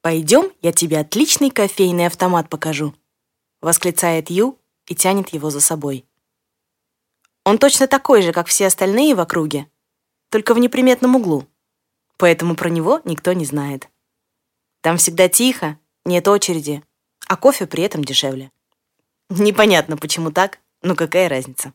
«Пойдем, я тебе отличный кофейный автомат покажу», — восклицает Ю и тянет его за собой. Он точно такой же, как все остальные в округе, только в неприметном углу, поэтому про него никто не знает. Там всегда тихо, нет очереди, а кофе при этом дешевле. Непонятно, почему так, но какая разница.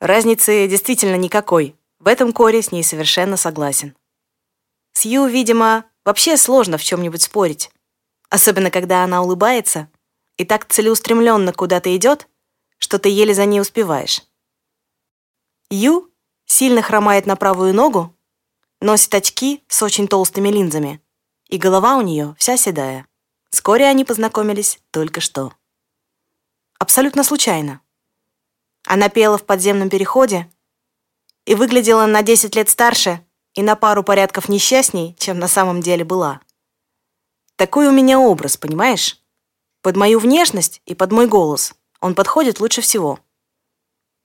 Разницы действительно никакой. В этом Кори с ней совершенно согласен. С Ю, видимо, вообще сложно в чем-нибудь спорить. Особенно, когда она улыбается и так целеустремленно куда-то идет, что ты еле за ней успеваешь. Ю сильно хромает на правую ногу, носит очки с очень толстыми линзами, и голова у нее вся седая. Вскоре они познакомились только что. Абсолютно случайно. Она пела в подземном переходе и выглядела на 10 лет старше и на пару порядков несчастней, чем на самом деле была. Такой у меня образ, понимаешь? Под мою внешность и под мой голос он подходит лучше всего.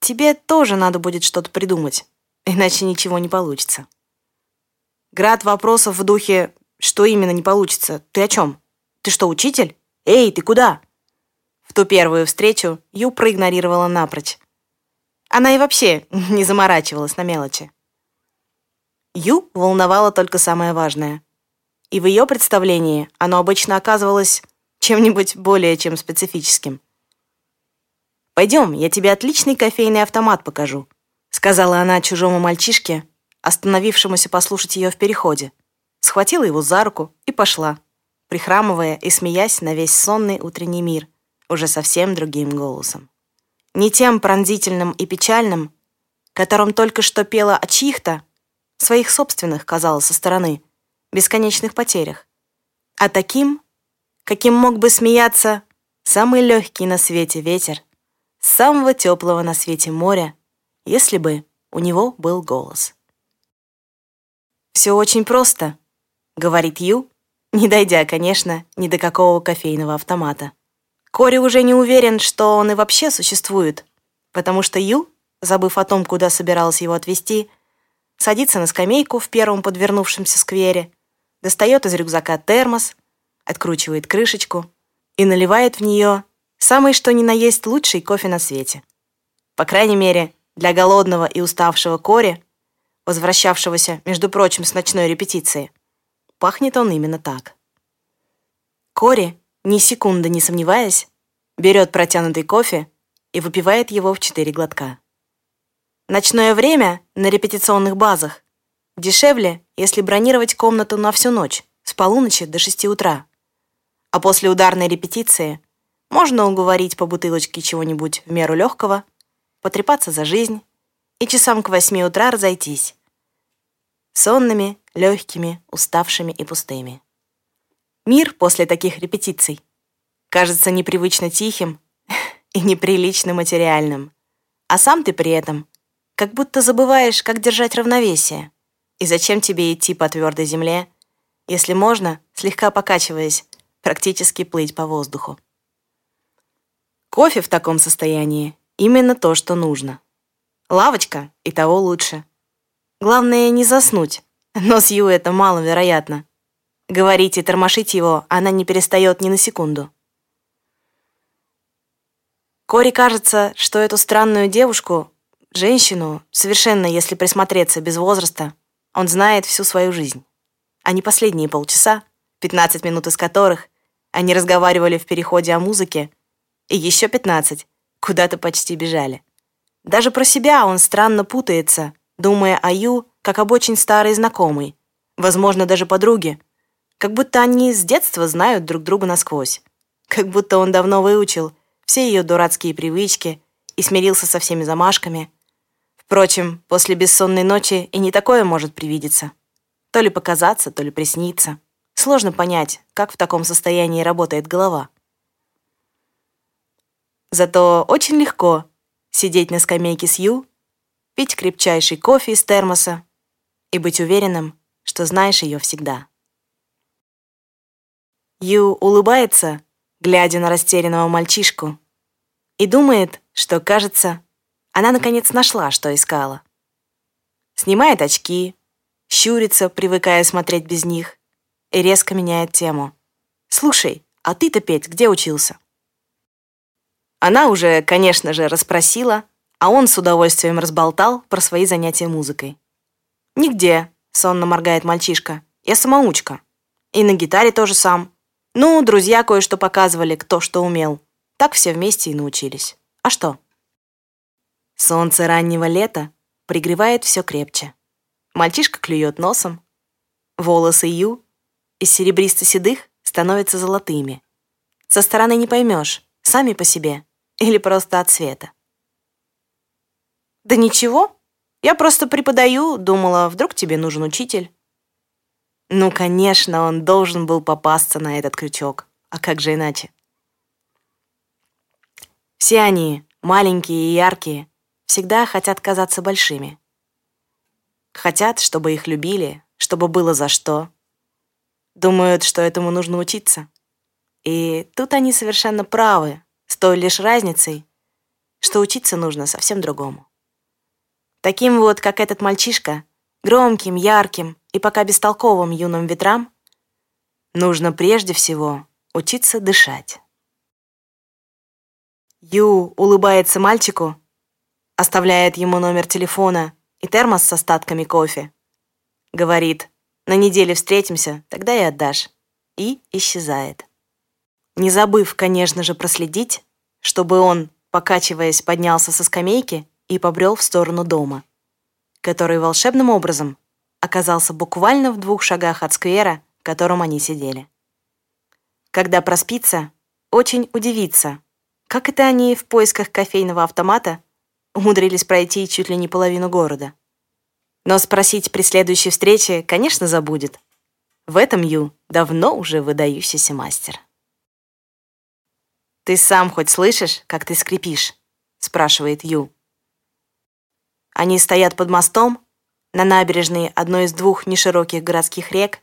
Тебе тоже надо будет что-то придумать, иначе ничего не получится. Град вопросов в духе «Что именно не получится? Ты о чем? Ты что, учитель? Эй, ты куда?» В ту первую встречу Ю проигнорировала напрочь. Она и вообще не заморачивалась на мелочи. Ю волновало только самое важное. И в ее представлении оно обычно оказывалось чем-нибудь более чем специфическим. «Пойдем, я тебе отличный кофейный автомат покажу», сказала она чужому мальчишке, остановившемуся послушать ее в переходе. Схватила его за руку и пошла, прихрамывая и смеясь на весь сонный утренний мир, уже совсем другим голосом не тем пронзительным и печальным, которым только что пела о чьих-то, своих собственных, казалось, со стороны, бесконечных потерях, а таким, каким мог бы смеяться самый легкий на свете ветер, самого теплого на свете моря, если бы у него был голос. «Все очень просто», — говорит Ю, не дойдя, конечно, ни до какого кофейного автомата. Кори уже не уверен, что он и вообще существует, потому что Ю, забыв о том, куда собиралась его отвезти, садится на скамейку в первом подвернувшемся сквере, достает из рюкзака термос, откручивает крышечку и наливает в нее самый что ни на есть лучший кофе на свете. По крайней мере, для голодного и уставшего Кори, возвращавшегося, между прочим, с ночной репетиции, пахнет он именно так. Кори ни секунды не сомневаясь, берет протянутый кофе и выпивает его в четыре глотка. Ночное время на репетиционных базах дешевле, если бронировать комнату на всю ночь, с полуночи до шести утра. А после ударной репетиции можно уговорить по бутылочке чего-нибудь в меру легкого, потрепаться за жизнь и часам к восьми утра разойтись. Сонными, легкими, уставшими и пустыми. Мир после таких репетиций кажется непривычно тихим и неприлично материальным. А сам ты при этом как будто забываешь, как держать равновесие. И зачем тебе идти по твердой земле, если можно, слегка покачиваясь, практически плыть по воздуху. Кофе в таком состоянии именно то, что нужно. Лавочка и того лучше. Главное не заснуть, но с Ю это маловероятно. Говорить и тормошить его она не перестает ни на секунду. Кори кажется, что эту странную девушку, женщину, совершенно, если присмотреться, без возраста, он знает всю свою жизнь. А не последние полчаса, 15 минут из которых они разговаривали в переходе о музыке, и еще 15 куда-то почти бежали. Даже про себя он странно путается, думая о Ю, как об очень старой знакомой, возможно, даже подруге, как будто они с детства знают друг друга насквозь. Как будто он давно выучил все ее дурацкие привычки и смирился со всеми замашками. Впрочем, после бессонной ночи и не такое может привидеться. То ли показаться, то ли присниться. Сложно понять, как в таком состоянии работает голова. Зато очень легко сидеть на скамейке с Ю, пить крепчайший кофе из термоса и быть уверенным, что знаешь ее всегда. Ю улыбается, глядя на растерянного мальчишку, и думает, что, кажется, она наконец нашла, что искала. Снимает очки, щурится, привыкая смотреть без них, и резко меняет тему. «Слушай, а ты-то, Петь, где учился?» Она уже, конечно же, расспросила, а он с удовольствием разболтал про свои занятия музыкой. «Нигде», — сонно моргает мальчишка. «Я самоучка. И на гитаре тоже сам. Ну, друзья кое-что показывали, кто что умел. Так все вместе и научились. А что?» Солнце раннего лета пригревает все крепче. Мальчишка клюет носом. Волосы Ю из серебристо-седых становятся золотыми. Со стороны не поймешь, сами по себе или просто от цвета. «Да ничего, я просто преподаю, думала, вдруг тебе нужен учитель». Ну, конечно, он должен был попасться на этот крючок. А как же иначе? Все они, маленькие и яркие, всегда хотят казаться большими. Хотят, чтобы их любили, чтобы было за что. Думают, что этому нужно учиться. И тут они совершенно правы, с той лишь разницей, что учиться нужно совсем другому. Таким вот, как этот мальчишка, громким, ярким и пока бестолковым юным ветрам, нужно прежде всего учиться дышать. Ю улыбается мальчику, оставляет ему номер телефона и термос с остатками кофе. Говорит, на неделе встретимся, тогда и отдашь. И исчезает. Не забыв, конечно же, проследить, чтобы он, покачиваясь, поднялся со скамейки и побрел в сторону дома, который волшебным образом оказался буквально в двух шагах от сквера, в котором они сидели. Когда проспится, очень удивится, как это они в поисках кофейного автомата умудрились пройти чуть ли не половину города. Но спросить при следующей встрече, конечно, забудет. В этом Ю давно уже выдающийся мастер. «Ты сам хоть слышишь, как ты скрипишь?» — спрашивает Ю. Они стоят под мостом на набережной одной из двух нешироких городских рек,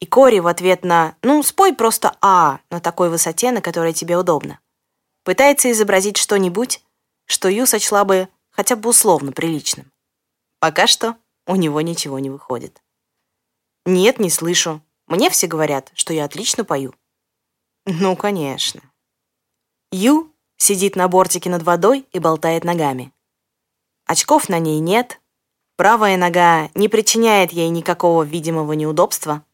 и Кори в ответ на «ну, спой просто «а» на такой высоте, на которой тебе удобно», пытается изобразить что-нибудь, что Ю сочла бы хотя бы условно приличным. Пока что у него ничего не выходит. «Нет, не слышу. Мне все говорят, что я отлично пою». «Ну, конечно». Ю сидит на бортике над водой и болтает ногами. Очков на ней нет, правая нога не причиняет ей никакого видимого неудобства.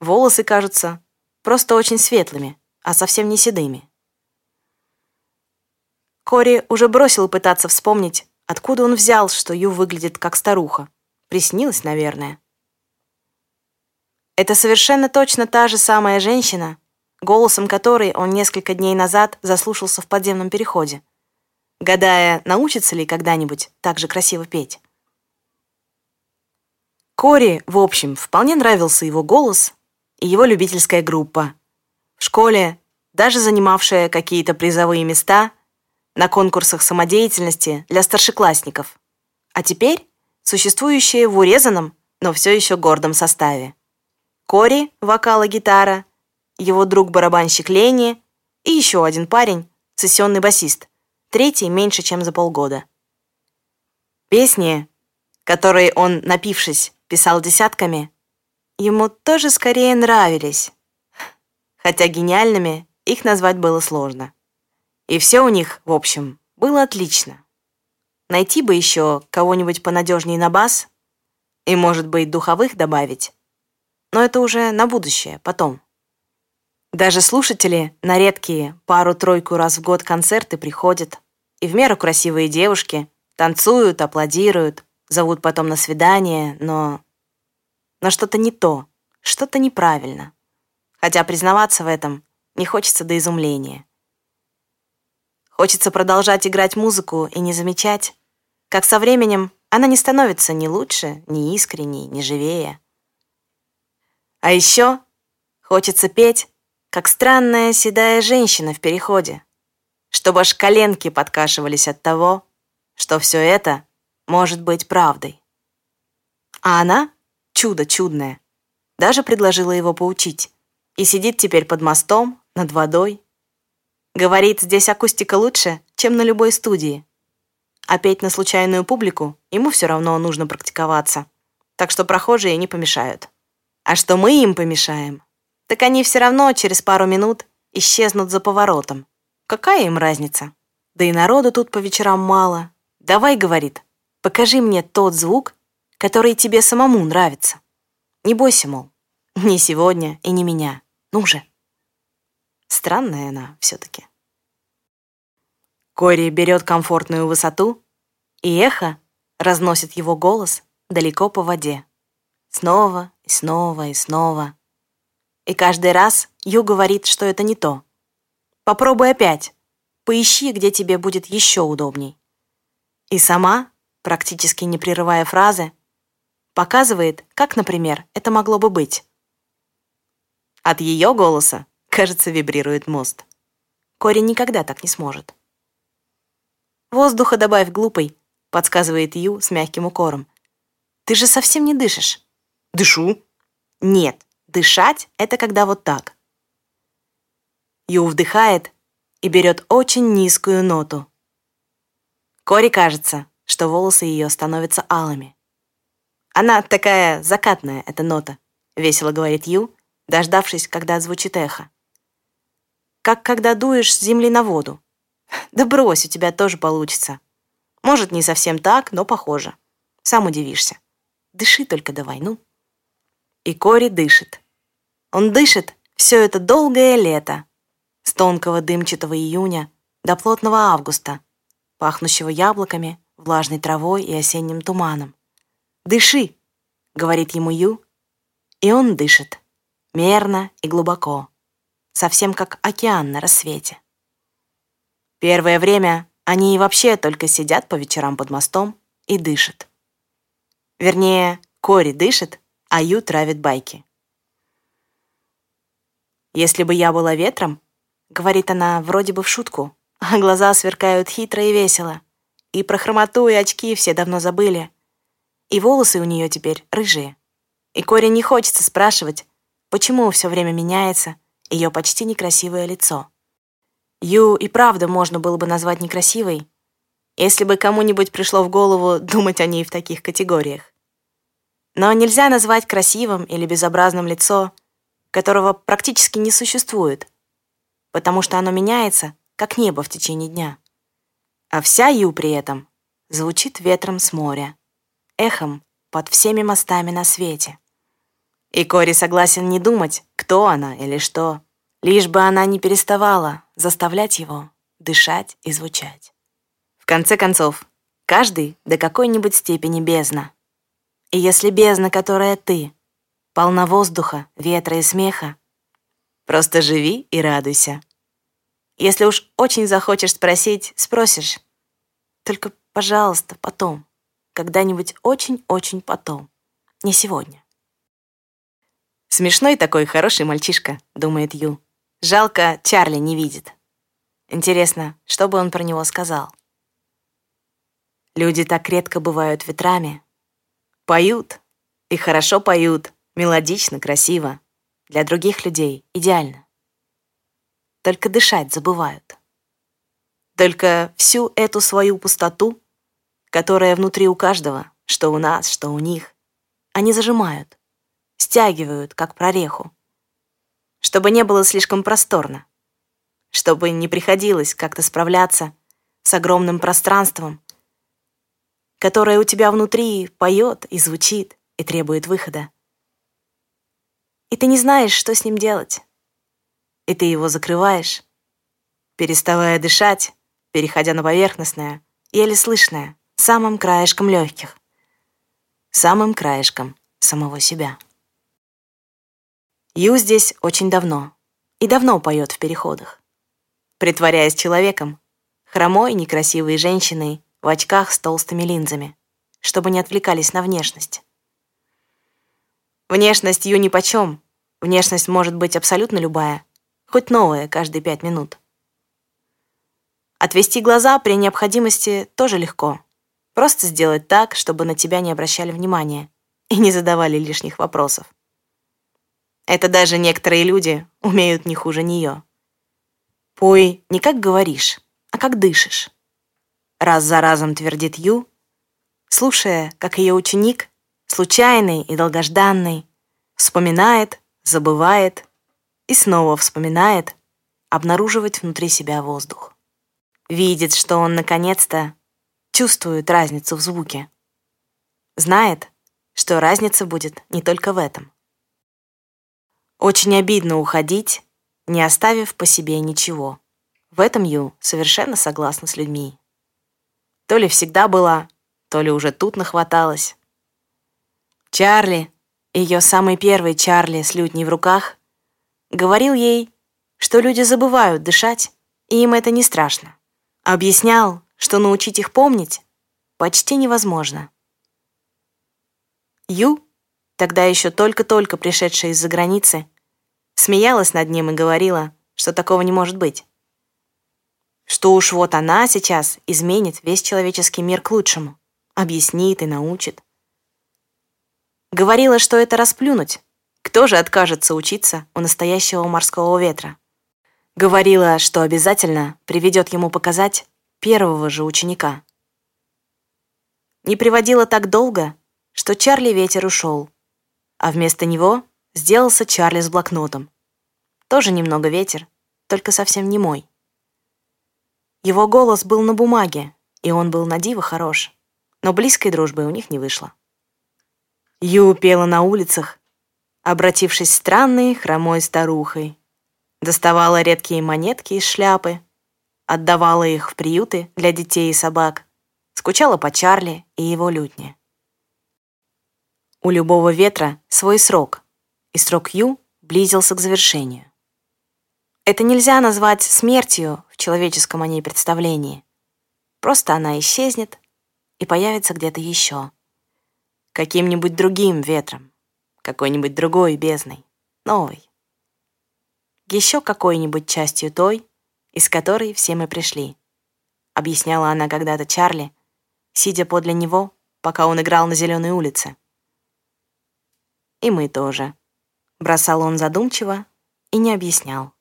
Волосы кажутся просто очень светлыми, а совсем не седыми. Кори уже бросил пытаться вспомнить, откуда он взял, что Ю выглядит как старуха. Приснилось, наверное. Это совершенно точно та же самая женщина, голосом которой он несколько дней назад заслушался в подземном переходе гадая, научится ли когда-нибудь так же красиво петь. Кори, в общем, вполне нравился его голос и его любительская группа. В школе, даже занимавшая какие-то призовые места на конкурсах самодеятельности для старшеклассников, а теперь существующая в урезанном, но все еще гордом составе. Кори, вокал и гитара, его друг-барабанщик Лени и еще один парень, сессионный басист – третий меньше, чем за полгода. Песни, которые он, напившись, писал десятками, ему тоже скорее нравились, хотя гениальными их назвать было сложно. И все у них, в общем, было отлично. Найти бы еще кого-нибудь понадежнее на бас и, может быть, духовых добавить. Но это уже на будущее, потом. Даже слушатели на редкие пару-тройку раз в год концерты приходят, и в меру красивые девушки танцуют, аплодируют, зовут потом на свидание, но... Но что-то не то, что-то неправильно. Хотя признаваться в этом не хочется до изумления. Хочется продолжать играть музыку и не замечать, как со временем она не становится ни лучше, ни искренней, ни живее. А еще хочется петь, как странная седая женщина в переходе, чтобы аж коленки подкашивались от того, что все это может быть правдой. А она, чудо чудное, даже предложила его поучить и сидит теперь под мостом, над водой. Говорит, здесь акустика лучше, чем на любой студии. А петь на случайную публику ему все равно нужно практиковаться, так что прохожие не помешают. А что мы им помешаем, так они все равно через пару минут исчезнут за поворотом. Какая им разница? Да и народу тут по вечерам мало. Давай, говорит, покажи мне тот звук, который тебе самому нравится. Не бойся, мол, не сегодня и не меня. Ну же. Странная она все-таки. Кори берет комфортную высоту, и эхо разносит его голос далеко по воде. Снова и снова и снова. И каждый раз Ю говорит, что это не то. Попробуй опять. Поищи, где тебе будет еще удобней. И сама, практически не прерывая фразы, показывает, как, например, это могло бы быть. От ее голоса, кажется, вибрирует мост. Кори никогда так не сможет. «Воздуха добавь, глупый», — подсказывает Ю с мягким укором. «Ты же совсем не дышишь». «Дышу». «Нет, дышать — это когда вот так». Ю вдыхает и берет очень низкую ноту. Кори кажется, что волосы ее становятся алыми. Она такая закатная, эта нота, весело говорит Ю, дождавшись, когда звучит эхо. Как когда дуешь с земли на воду. Да брось, у тебя тоже получится. Может, не совсем так, но похоже. Сам удивишься. Дыши только давай, ну. И Кори дышит. Он дышит все это долгое лето. С тонкого дымчатого июня до плотного августа, пахнущего яблоками, влажной травой и осенним туманом. «Дыши!» — говорит ему Ю, и он дышит, мерно и глубоко, совсем как океан на рассвете. Первое время они и вообще только сидят по вечерам под мостом и дышат. Вернее, Кори дышит, а Ю травит байки. «Если бы я была ветром», — говорит она вроде бы в шутку, а глаза сверкают хитро и весело, и про хромоту и очки все давно забыли, и волосы у нее теперь рыжие. И Коре не хочется спрашивать, почему все время меняется ее почти некрасивое лицо. Ю и правда можно было бы назвать некрасивой, если бы кому-нибудь пришло в голову думать о ней в таких категориях. Но нельзя назвать красивым или безобразным лицо, которого практически не существует, потому что оно меняется, как небо в течение дня. А вся Ю при этом звучит ветром с моря, эхом под всеми мостами на свете. И Кори согласен не думать, кто она или что, лишь бы она не переставала заставлять его дышать и звучать. В конце концов, каждый до какой-нибудь степени бездна. И если бездна, которая ты, полна воздуха, ветра и смеха, просто живи и радуйся. Если уж очень захочешь спросить, спросишь. Только, пожалуйста, потом. Когда-нибудь очень-очень потом. Не сегодня. Смешной такой хороший мальчишка, думает Ю. Жалко, Чарли не видит. Интересно, что бы он про него сказал? Люди так редко бывают ветрами. Поют, и хорошо поют, мелодично, красиво. Для других людей идеально. Только дышать забывают. Только всю эту свою пустоту, которая внутри у каждого, что у нас, что у них, они зажимают, стягивают, как прореху, чтобы не было слишком просторно, чтобы не приходилось как-то справляться с огромным пространством, которое у тебя внутри поет и звучит и требует выхода. И ты не знаешь, что с ним делать и ты его закрываешь, переставая дышать, переходя на поверхностное, еле слышное, самым краешком легких, самым краешком самого себя. Ю здесь очень давно и давно поет в переходах, притворяясь человеком, хромой, некрасивой женщиной в очках с толстыми линзами, чтобы не отвлекались на внешность. Внешность Ю нипочем, внешность может быть абсолютно любая, хоть новое каждые пять минут. Отвести глаза при необходимости тоже легко. Просто сделать так, чтобы на тебя не обращали внимания и не задавали лишних вопросов. Это даже некоторые люди умеют не хуже нее. Пой не как говоришь, а как дышишь. Раз за разом твердит Ю, слушая, как ее ученик, случайный и долгожданный, Вспоминает, забывает и снова вспоминает, обнаруживать внутри себя воздух. Видит, что он наконец-то чувствует разницу в звуке. Знает, что разница будет не только в этом. Очень обидно уходить, не оставив по себе ничего. В этом Ю совершенно согласна с людьми. То ли всегда была, то ли уже тут нахваталась. Чарли, ее самый первый Чарли с лютней в руках, говорил ей, что люди забывают дышать, и им это не страшно. Объяснял, что научить их помнить почти невозможно. Ю, тогда еще только-только пришедшая из-за границы, смеялась над ним и говорила, что такого не может быть. Что уж вот она сейчас изменит весь человеческий мир к лучшему, объяснит и научит. Говорила, что это расплюнуть. Кто же откажется учиться у настоящего морского ветра? Говорила, что обязательно приведет ему показать первого же ученика. Не приводила так долго, что Чарли ветер ушел, а вместо него сделался Чарли с блокнотом. Тоже немного ветер, только совсем не мой. Его голос был на бумаге, и он был на диво хорош, но близкой дружбы у них не вышло. Ю пела на улицах, обратившись странной хромой старухой, доставала редкие монетки из шляпы, отдавала их в приюты для детей и собак, скучала по Чарли и его лютне. У любого ветра свой срок, и срок Ю близился к завершению. Это нельзя назвать смертью в человеческом о ней представлении. Просто она исчезнет и появится где-то еще. Каким-нибудь другим ветром, какой-нибудь другой бездной, новой еще какой-нибудь частью той, из которой все мы пришли. Объясняла она когда-то Чарли, сидя подле него, пока он играл на зеленой улице. И мы тоже. Бросал он задумчиво и не объяснял.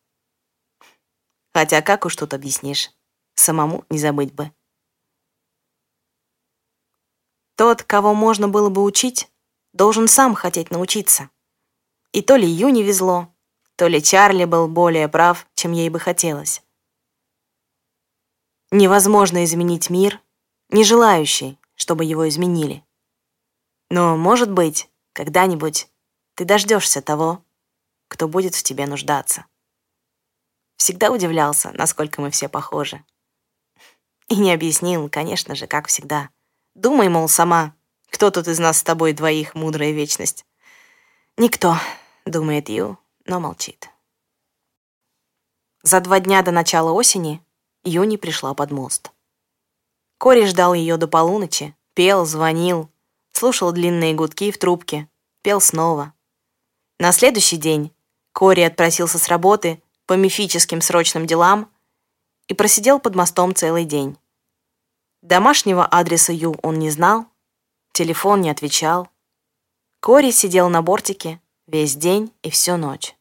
Хотя как уж тут объяснишь? Самому не забыть бы. Тот, кого можно было бы учить, должен сам хотеть научиться. И то ли Ю не везло, то ли Чарли был более прав, чем ей бы хотелось. Невозможно изменить мир, не желающий, чтобы его изменили. Но, может быть, когда-нибудь ты дождешься того, кто будет в тебе нуждаться. Всегда удивлялся, насколько мы все похожи. И не объяснил, конечно же, как всегда. Думай, мол, сама, кто тут из нас с тобой двоих мудрая вечность? Никто, думает Ю, но молчит. За два дня до начала осени Юни пришла под мост. Кори ждал ее до полуночи, пел, звонил, слушал длинные гудки в трубке, пел снова. На следующий день Кори отпросился с работы по мифическим срочным делам и просидел под мостом целый день. Домашнего адреса Ю он не знал, телефон не отвечал. Кори сидел на бортике весь день и всю ночь.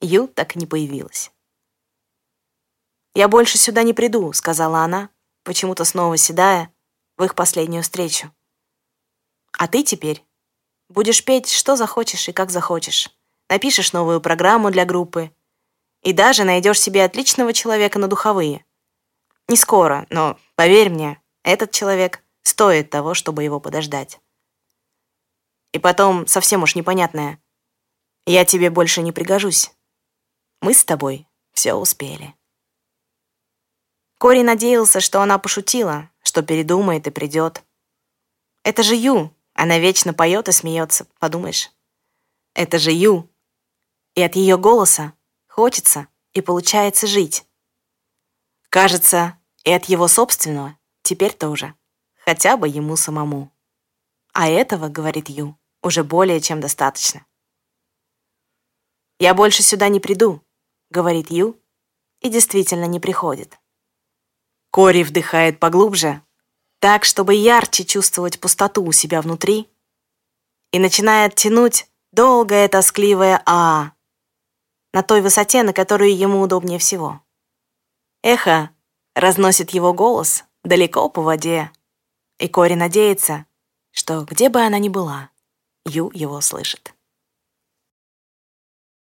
Ю так и не появилась. «Я больше сюда не приду», — сказала она, почему-то снова седая, в их последнюю встречу. «А ты теперь будешь петь, что захочешь и как захочешь. Напишешь новую программу для группы и даже найдешь себе отличного человека на духовые. Не скоро, но, поверь мне, этот человек стоит того, чтобы его подождать. И потом, совсем уж непонятное, я тебе больше не пригожусь. Мы с тобой все успели. Кори надеялся, что она пошутила, что передумает и придет. Это же Ю, она вечно поет и смеется, подумаешь. Это же Ю. И от ее голоса хочется и получается жить. Кажется, и от его собственного теперь тоже. Хотя бы ему самому. А этого, говорит Ю, уже более чем достаточно. Я больше сюда не приду, — говорит Ю, и действительно не приходит. Кори вдыхает поглубже, так, чтобы ярче чувствовать пустоту у себя внутри, и начинает тянуть долгое тоскливое «а» на той высоте, на которую ему удобнее всего. Эхо разносит его голос далеко по воде, и Кори надеется, что где бы она ни была, Ю его слышит.